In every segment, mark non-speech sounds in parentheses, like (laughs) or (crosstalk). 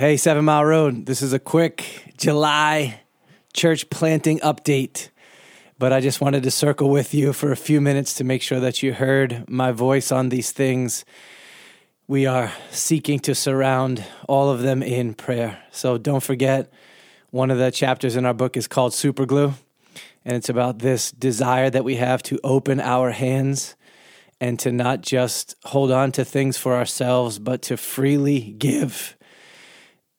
Hey, Seven Mile Road. This is a quick July church planting update. But I just wanted to circle with you for a few minutes to make sure that you heard my voice on these things. We are seeking to surround all of them in prayer. So don't forget, one of the chapters in our book is called Superglue. And it's about this desire that we have to open our hands and to not just hold on to things for ourselves, but to freely give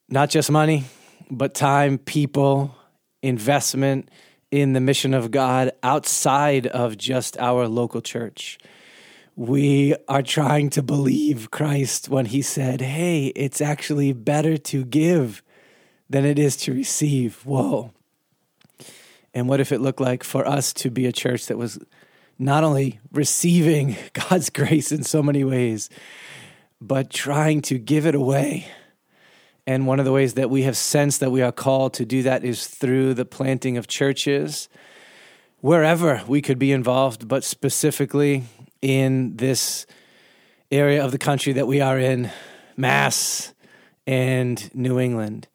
not just money, but time, people, investment in the mission of God outside of just our local church. We are trying to believe Christ when he said, Hey, it's actually better to give than it is to receive. Whoa. And what if it looked like for us to be a church that was not only receiving (laughs) God's grace in so many ways, but trying to give it away and one of the ways that we have sensed that we are called to do that is through the planting of churches, wherever we could be involved, but specifically in this area of the country that we are in, Mass and New England.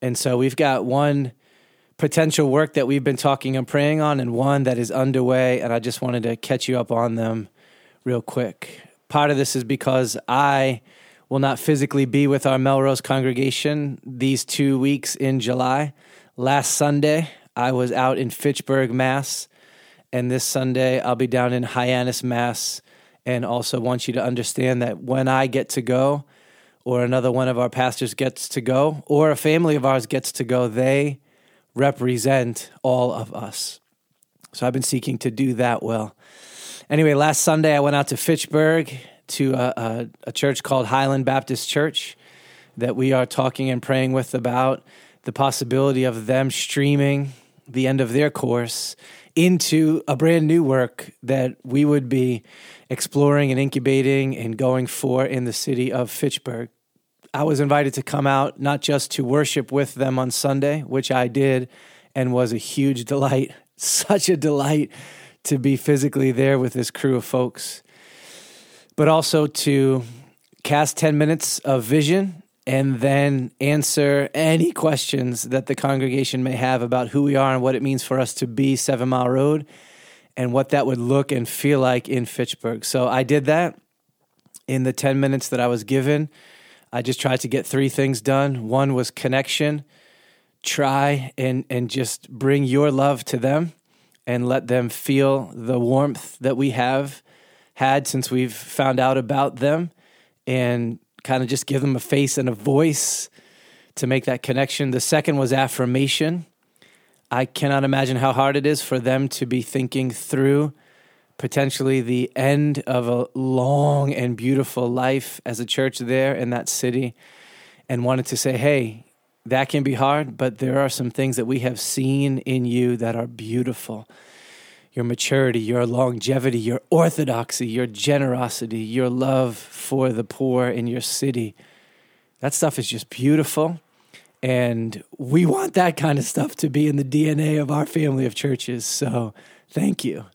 And so we've got one potential work that we've been talking and praying on, and one that is underway. And I just wanted to catch you up on them real quick. Part of this is because I will not physically be with our Melrose congregation these two weeks in July. Last Sunday, I was out in Fitchburg, Mass. And this Sunday, I'll be down in Hyannis, Mass. And also want you to understand that when I get to go, or another one of our pastors gets to go, or a family of ours gets to go, they represent all of us. So I've been seeking to do that well. Anyway, last Sunday I went out to Fitchburg to a, a, a church called Highland Baptist Church that we are talking and praying with about the possibility of them streaming the end of their course into a brand new work that we would be exploring and incubating and going for in the city of Fitchburg. I was invited to come out not just to worship with them on Sunday, which I did and was a huge (laughs) delight, such a delight to be physically there with this crew of folks, but also to cast 10 minutes of vision and then answer any questions that the congregation may have about who we are and what it means for us to be Seven Mile Road and what that would look and feel like in Fitchburg. So I did that in the 10 minutes that I was given. I just tried to get three things done. One was connection, try and, and just bring your love to them and let them feel the warmth that we have had since we've found out about them and kind of just give them a face and a voice to make that connection. The second was affirmation. I cannot imagine how hard it is for them to be thinking through potentially the end of a long and beautiful life as a church there in that city and wanted to say, hey, that can be hard, but there are some things that we have seen in you that are beautiful your maturity, your longevity, your orthodoxy, your generosity, your love for the poor in your city. That stuff is just beautiful. And we want that kind of stuff to be in the DNA of our family of churches. So thank you.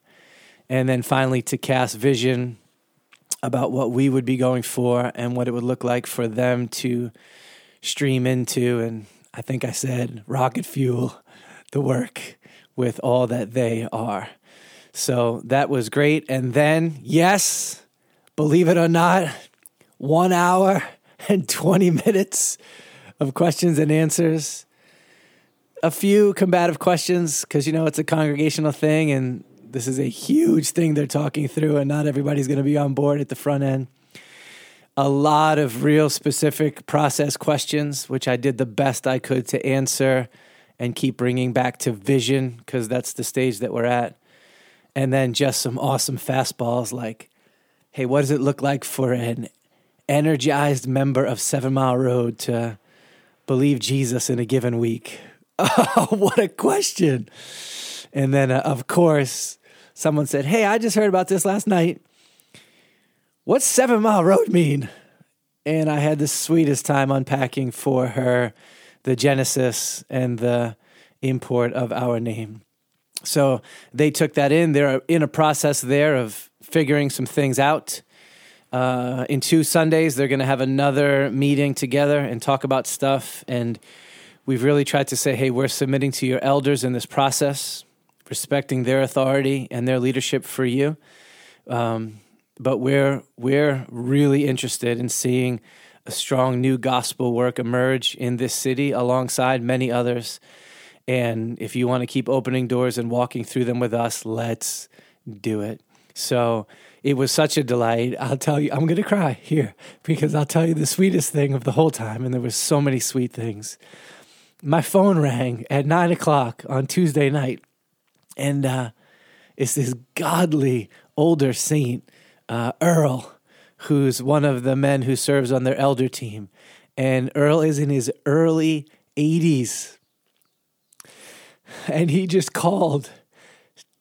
And then finally, to cast vision about what we would be going for and what it would look like for them to stream into. And I think I said rocket fuel the work with all that they are. So that was great. And then, yes, believe it or not, one hour (laughs) and 20 minutes of questions and answers. A few combative questions because, you know, it's a congregational thing and this is a huge thing they're talking through, and not everybody's going to be on board at the front end. A lot of real specific process questions, which I did the best I could to answer and keep bringing back to vision because that's the stage that we're at and then just some awesome fastballs like, hey, what does it look like for an energized member of Seven Mile Road to believe Jesus in a given week? (laughs) Oh, what a question. And then, uh, of course, someone said, hey, I just heard about this last night. What's Seven Mile Road mean? And I had the sweetest time unpacking for her the genesis and the import of our name. So they took that in. They're in a process there of figuring some things out. Uh, in two Sundays, they're going to have another meeting together and talk about stuff. And we've really tried to say, hey, we're submitting to your elders in this process, respecting their authority and their leadership for you. Um, but we're we're really interested in seeing a strong new gospel work emerge in this city alongside many others. And if you want to keep opening doors and walking through them with us, let's do it. So it was such a delight. I'll tell you, I'm going to cry (laughs) here because I'll tell you the sweetest thing of the whole time. And there was so many sweet things. My phone rang at nine o'clock on Tuesday night. And uh, it's this godly older saint, uh, Earl, who's one of the men who serves on their elder team. And Earl is in his early 80s. And he just called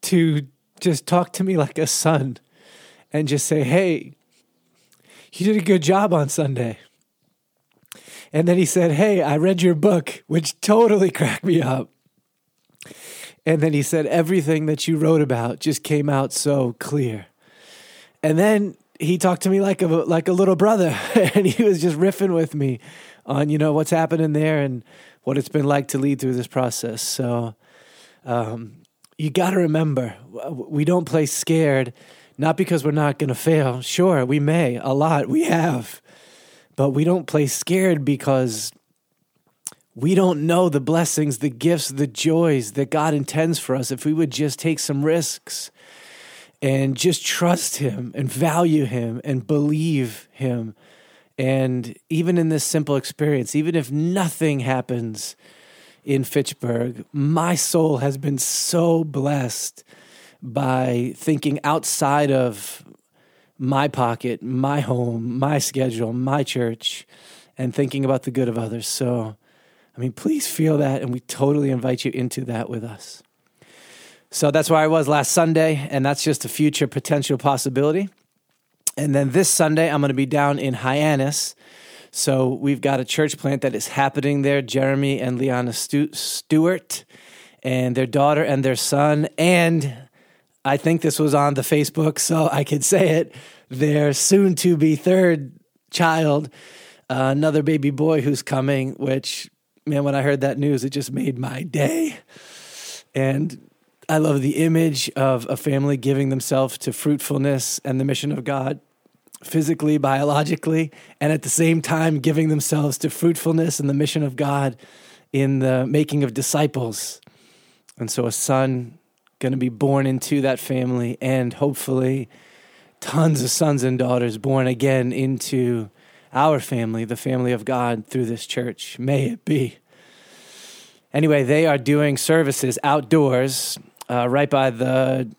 to just talk to me like a son and just say, hey, you did a good job on Sunday. And then he said, hey, I read your book, which totally (laughs) cracked me up. And then he said, everything that you wrote about just came out so clear. And then he talked to me like a like a little brother, (laughs) and he was just riffing with me on you know what's happening there and what it's been like to lead through this process. So um, you got to remember, we don't play scared, not because we're not going to fail. Sure, we may a lot, we have, but we don't play scared because we don't know the blessings, the gifts, the joys that God intends for us if we would just take some risks and just trust Him and value Him and believe Him. And even in this simple experience, even if nothing happens in Fitchburg, my soul has been so blessed by thinking outside of my pocket, my home, my schedule, my church, and thinking about the good of others. So, I mean, please feel that, and we totally invite you into that with us. So that's where I was last Sunday, and that's just a future potential possibility. And then this Sunday, I'm going to be down in Hyannis. So we've got a church plant that is happening there. Jeremy and Liana Stu- Stewart, and their daughter and their son, and I think this was on the Facebook, so I could say it. Their soon to be third child, uh, another baby boy who's coming, which, man, when I heard that news, it just made my day. And I love the image of a family giving themselves to fruitfulness and the mission of God, physically, biologically, and at the same time giving themselves to fruitfulness and the mission of God in the making of disciples. And so a son going to be born into that family and hopefully tons of sons and daughters born again into our family, the family of God through this church. May it be. Anyway, they are doing services outdoors uh, right by the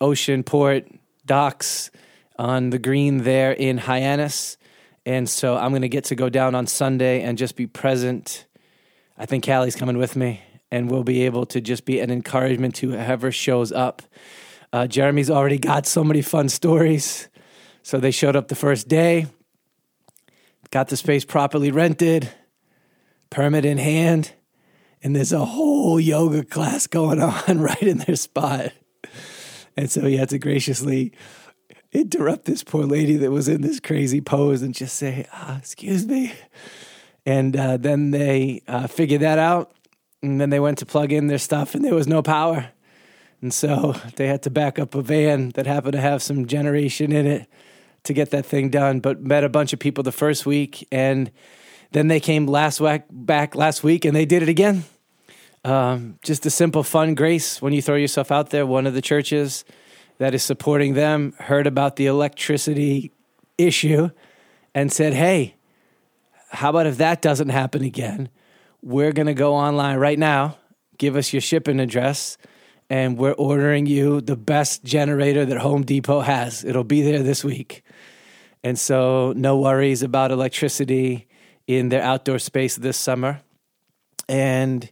ocean port docks on the green there in Hyannis. And so I'm going to get to go down on Sunday and just be present. I think Callie's coming with me, and we'll be able to just be an encouragement to whoever shows up. Uh, Jeremy's already got so many fun stories. So they showed up the first day, got the space properly rented, permit in hand and there's a whole yoga class going (laughs) on right in their spot. And so he had to graciously interrupt this poor lady that was in this crazy pose and just say, ah, Excuse me. And uh, then they uh, figured that out. And then they went to plug in their stuff, and there was no power. And so they had to back up a van that happened to have some generation in it to get that thing done. But met a bunch of people the first week and then they came last week, back last week and they did it again. Um, just a simple, fun grace when you throw yourself out there. One of the churches that is supporting them heard about the electricity issue and said, Hey, how about if that doesn't happen again? We're going to go online right now, give us your shipping address, and we're ordering you the best generator that Home Depot has. It'll be there this week. And so, no worries about electricity in their outdoor space this summer. And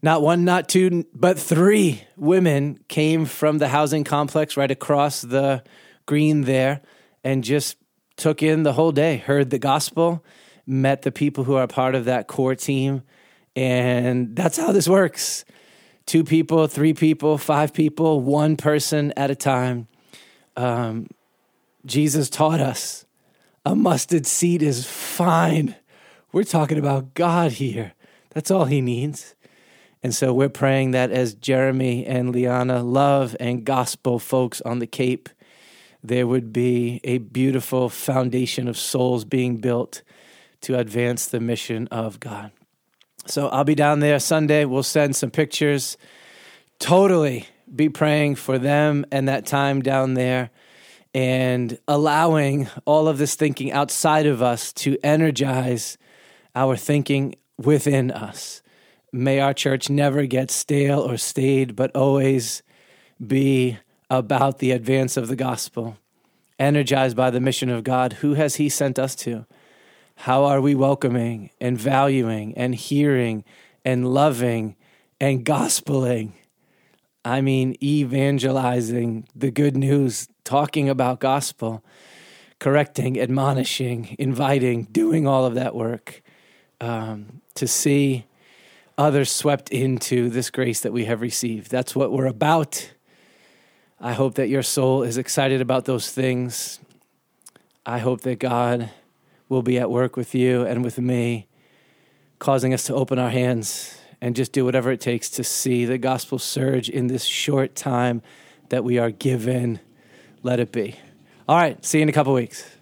not one, not two, but three women came from the housing complex right across the green there and just took in the whole day, heard the gospel, met the people who are part of that core team. And that's how this works two people, three people, five people, one person at a time. Um, Jesus taught us a mustard seed is fine. We're talking about God here. That's all he needs. And so we're praying that as Jeremy and Liana love and gospel folks on the Cape, there would be a beautiful foundation of souls being built to advance the mission of God. So I'll be down there Sunday. We'll send some pictures. Totally be praying for them and that time down there and allowing all of this thinking outside of us to energize our thinking within us. May our church never get stale or staid, but always be about the advance of the gospel, energized by the mission of God. Who has He sent us to? How are we welcoming and valuing and hearing and loving and gospeling? I mean, evangelizing the good news, talking about gospel, correcting, admonishing, inviting, doing all of that work um, to see others swept into this grace that we have received. That's what we're about. I hope that your soul is excited about those things. I hope that God will be at work with you and with me, causing us to open our hands and just do whatever it takes to see the gospel surge in this short time that we are given. Let it be. All right, see you in a couple weeks.